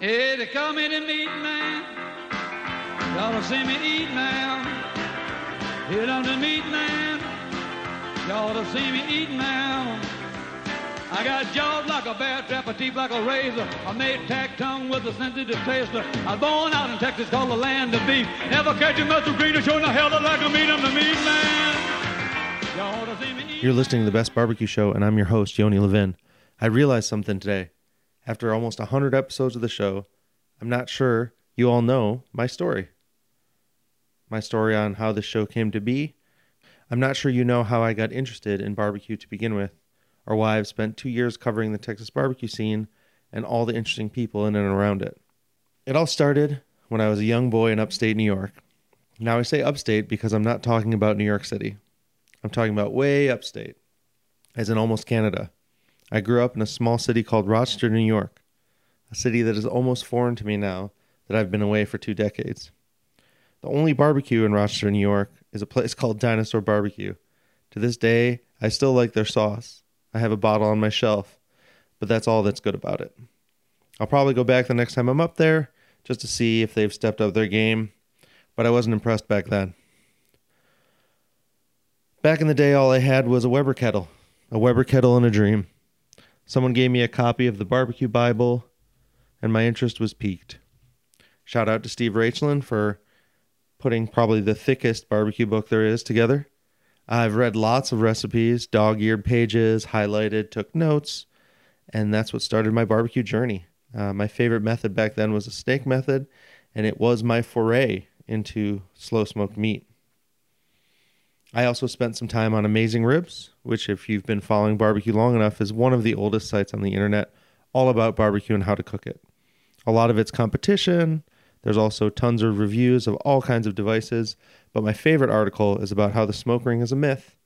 Hey, they call me the meat man. Y'all to see me eat now. Hit on the meat man. Y'all to see me eat now. I got jaws like a bear trap, a teeth like a razor. I made tack tongue with a sensitive taster. I was born out in Texas, called the land of beef. Never catch a muscle greener, showing the hell like a meat. I'm the meat man. Y'all see me eat You're listening to the Best Barbecue Show, and I'm your host, Yoni Levin. I realized something today. After almost 100 episodes of the show, I'm not sure you all know my story. My story on how the show came to be. I'm not sure you know how I got interested in barbecue to begin with, or why I've spent two years covering the Texas barbecue scene and all the interesting people in and around it. It all started when I was a young boy in upstate New York. Now, I say upstate because I'm not talking about New York City. I'm talking about way upstate, as in almost Canada. I grew up in a small city called Rochester, New York, a city that is almost foreign to me now that I've been away for two decades. The only barbecue in Rochester, New York is a place called Dinosaur Barbecue. To this day, I still like their sauce. I have a bottle on my shelf, but that's all that's good about it. I'll probably go back the next time I'm up there just to see if they've stepped up their game, but I wasn't impressed back then. Back in the day, all I had was a Weber kettle, a Weber kettle and a dream. Someone gave me a copy of the Barbecue Bible, and my interest was piqued. Shout out to Steve Raichlen for putting probably the thickest barbecue book there is together. I've read lots of recipes, dog eared pages, highlighted, took notes, and that's what started my barbecue journey. Uh, my favorite method back then was a snake method, and it was my foray into slow smoked meat. I also spent some time on Amazing Ribs, which, if you've been following barbecue long enough, is one of the oldest sites on the internet all about barbecue and how to cook it. A lot of it's competition. There's also tons of reviews of all kinds of devices, but my favorite article is about how the smoke ring is a myth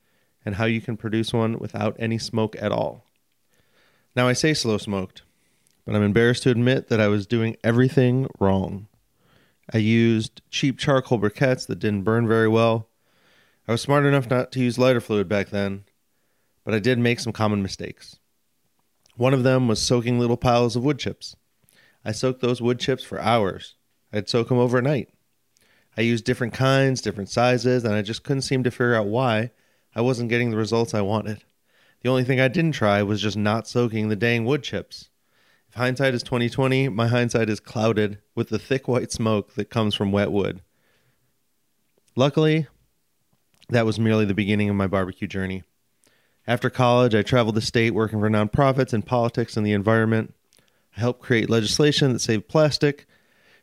and how you can produce one without any smoke at all. Now, I say slow smoked, but I'm embarrassed to admit that I was doing everything wrong. I used cheap charcoal briquettes that didn't burn very well. I was smart enough not to use lighter fluid back then, but I did make some common mistakes. One of them was soaking little piles of wood chips. I soaked those wood chips for hours. I'd soak them overnight. I used different kinds, different sizes, and I just couldn't seem to figure out why I wasn't getting the results I wanted. The only thing I didn't try was just not soaking the dang wood chips. If hindsight is 2020, my hindsight is clouded with the thick white smoke that comes from wet wood. Luckily, that was merely the beginning of my barbecue journey. After college, I traveled the state working for nonprofits in politics and the environment. I helped create legislation that saved plastic,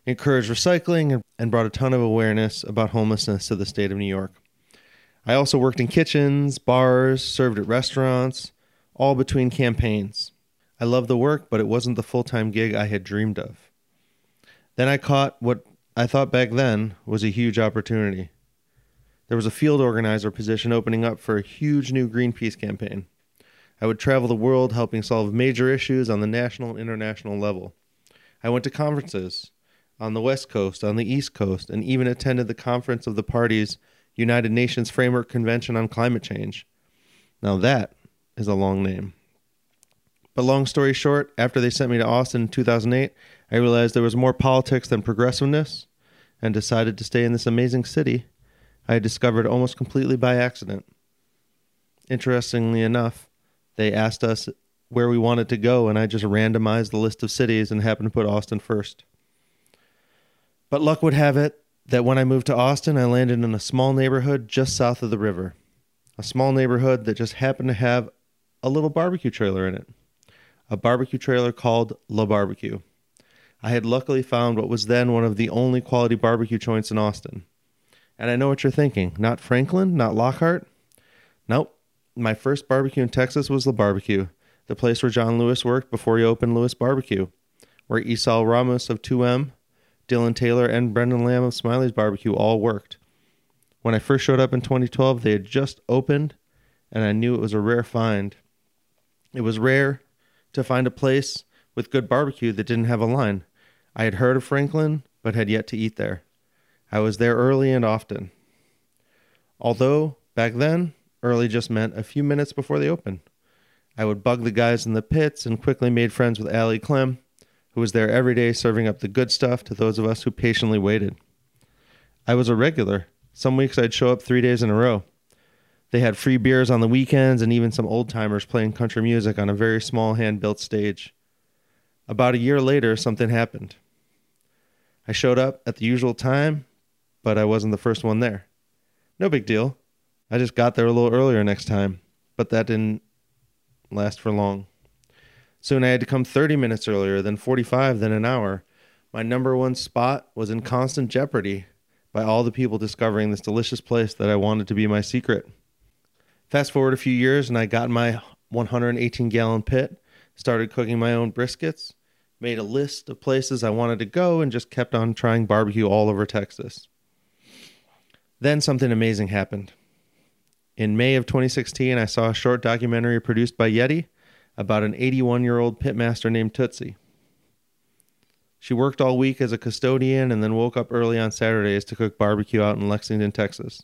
encouraged recycling, and brought a ton of awareness about homelessness to the state of New York. I also worked in kitchens, bars, served at restaurants, all between campaigns. I loved the work, but it wasn't the full time gig I had dreamed of. Then I caught what I thought back then was a huge opportunity. There was a field organizer position opening up for a huge new Greenpeace campaign. I would travel the world helping solve major issues on the national and international level. I went to conferences on the West Coast, on the East Coast, and even attended the conference of the party's United Nations Framework Convention on Climate Change. Now that is a long name. But long story short, after they sent me to Austin in 2008, I realized there was more politics than progressiveness and decided to stay in this amazing city I discovered almost completely by accident. Interestingly enough, they asked us where we wanted to go, and I just randomized the list of cities and happened to put Austin first. But luck would have it that when I moved to Austin, I landed in a small neighborhood just south of the river. A small neighborhood that just happened to have a little barbecue trailer in it. A barbecue trailer called La Barbecue. I had luckily found what was then one of the only quality barbecue joints in Austin. And I know what you're thinking. Not Franklin? Not Lockhart? Nope. My first barbecue in Texas was La Barbecue, the place where John Lewis worked before he opened Lewis Barbecue, where Esaul Ramos of 2M, Dylan Taylor, and Brendan Lamb of Smiley's Barbecue all worked. When I first showed up in 2012, they had just opened, and I knew it was a rare find. It was rare to find a place with good barbecue that didn't have a line. I had heard of Franklin, but had yet to eat there. I was there early and often. Although, back then, early just meant a few minutes before they opened. I would bug the guys in the pits and quickly made friends with Ali Clem, who was there every day serving up the good stuff to those of us who patiently waited. I was a regular. Some weeks I'd show up three days in a row. They had free beers on the weekends and even some old timers playing country music on a very small hand built stage. About a year later, something happened. I showed up at the usual time, but I wasn't the first one there. No big deal. I just got there a little earlier next time, but that didn't last for long. Soon I had to come 30 minutes earlier, then 45, then an hour. My number one spot was in constant jeopardy by all the people discovering this delicious place that I wanted to be my secret. Fast forward a few years, and I got my 118 gallon pit, started cooking my own briskets, made a list of places I wanted to go, and just kept on trying barbecue all over Texas. Then something amazing happened. In May of 2016, I saw a short documentary produced by Yeti about an 81 year old pitmaster named Tootsie. She worked all week as a custodian and then woke up early on Saturdays to cook barbecue out in Lexington, Texas.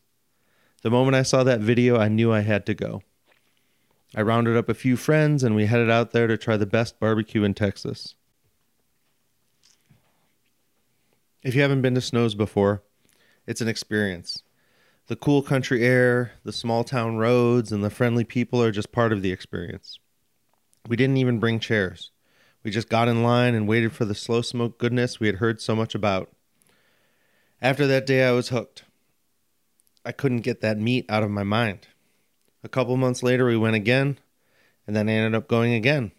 The moment I saw that video, I knew I had to go. I rounded up a few friends and we headed out there to try the best barbecue in Texas. If you haven't been to Snows before, it's an experience. The cool country air, the small town roads, and the friendly people are just part of the experience. We didn't even bring chairs. We just got in line and waited for the slow smoke goodness we had heard so much about. After that day, I was hooked. I couldn't get that meat out of my mind. A couple months later, we went again, and then I ended up going again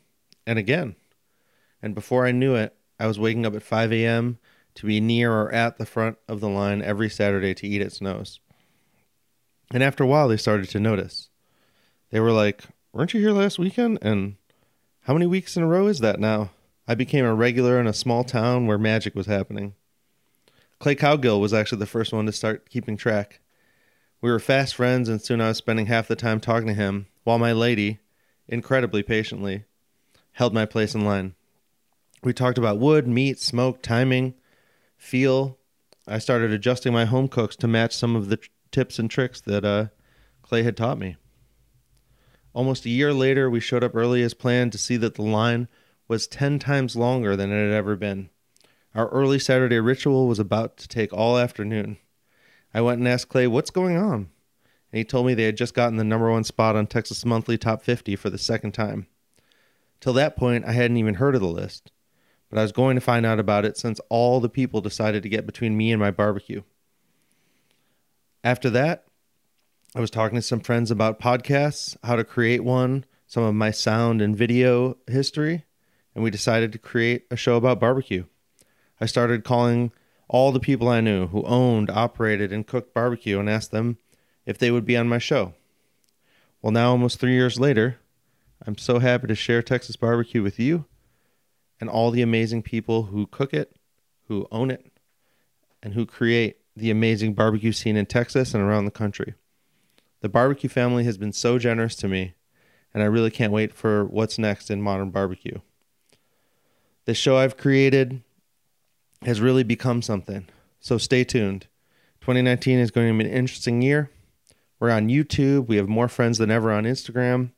and again. And before I knew it, I was waking up at 5 a.m. to be near or at the front of the line every Saturday to eat at Snows. And after a while, they started to notice. They were like, Weren't you here last weekend? And how many weeks in a row is that now? I became a regular in a small town where magic was happening. Clay Cowgill was actually the first one to start keeping track. We were fast friends, and soon I was spending half the time talking to him, while my lady, incredibly patiently, held my place in line. We talked about wood, meat, smoke, timing, feel. I started adjusting my home cooks to match some of the tips and tricks that uh, Clay had taught me. Almost a year later, we showed up early as planned to see that the line was 10 times longer than it had ever been. Our early Saturday ritual was about to take all afternoon. I went and asked Clay, What's going on? And he told me they had just gotten the number one spot on Texas Monthly Top 50 for the second time. Till that point, I hadn't even heard of the list, but I was going to find out about it since all the people decided to get between me and my barbecue. After that, I was talking to some friends about podcasts, how to create one, some of my sound and video history, and we decided to create a show about barbecue. I started calling all the people I knew who owned, operated, and cooked barbecue and asked them if they would be on my show. Well, now, almost three years later, I'm so happy to share Texas barbecue with you and all the amazing people who cook it, who own it, and who create the amazing barbecue scene in Texas and around the country. The barbecue family has been so generous to me, and I really can't wait for what's next in modern barbecue. The show I've created has really become something, so stay tuned. 2019 is going to be an interesting year. We're on YouTube, we have more friends than ever on Instagram.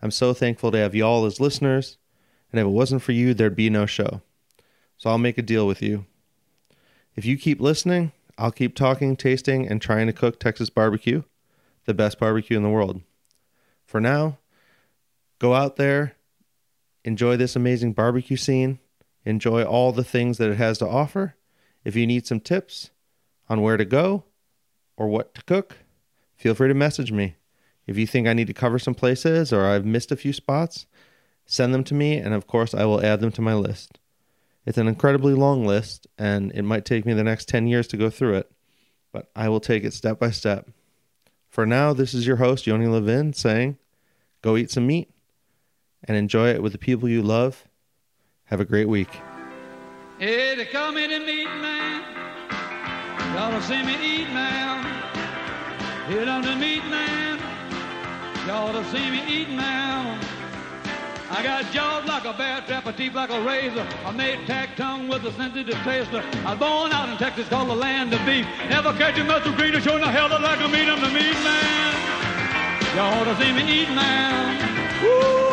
I'm so thankful to have y'all as listeners, and if it wasn't for you, there'd be no show. So I'll make a deal with you. If you keep listening, I'll keep talking, tasting, and trying to cook Texas barbecue, the best barbecue in the world. For now, go out there, enjoy this amazing barbecue scene, enjoy all the things that it has to offer. If you need some tips on where to go or what to cook, feel free to message me. If you think I need to cover some places or I've missed a few spots, send them to me, and of course, I will add them to my list. It's an incredibly long list, and it might take me the next 10 years to go through it, but I will take it step by step. For now, this is your host, Yoni Levin, saying, go eat some meat and enjoy it with the people you love. Have a great week. Hey, they call me the meat man. Y'all to see me eat now. Hit on the meat man. Y'all to see me eat now. I got jaws like a bear trap, a teeth like a razor. I made tack tongue with a sensitive taster. I was born out in Texas, called the land of beef. Never catch a muscle green or showing a hell that like a meat. I'm the meat man. Y'all ought to see me eat man. Woo!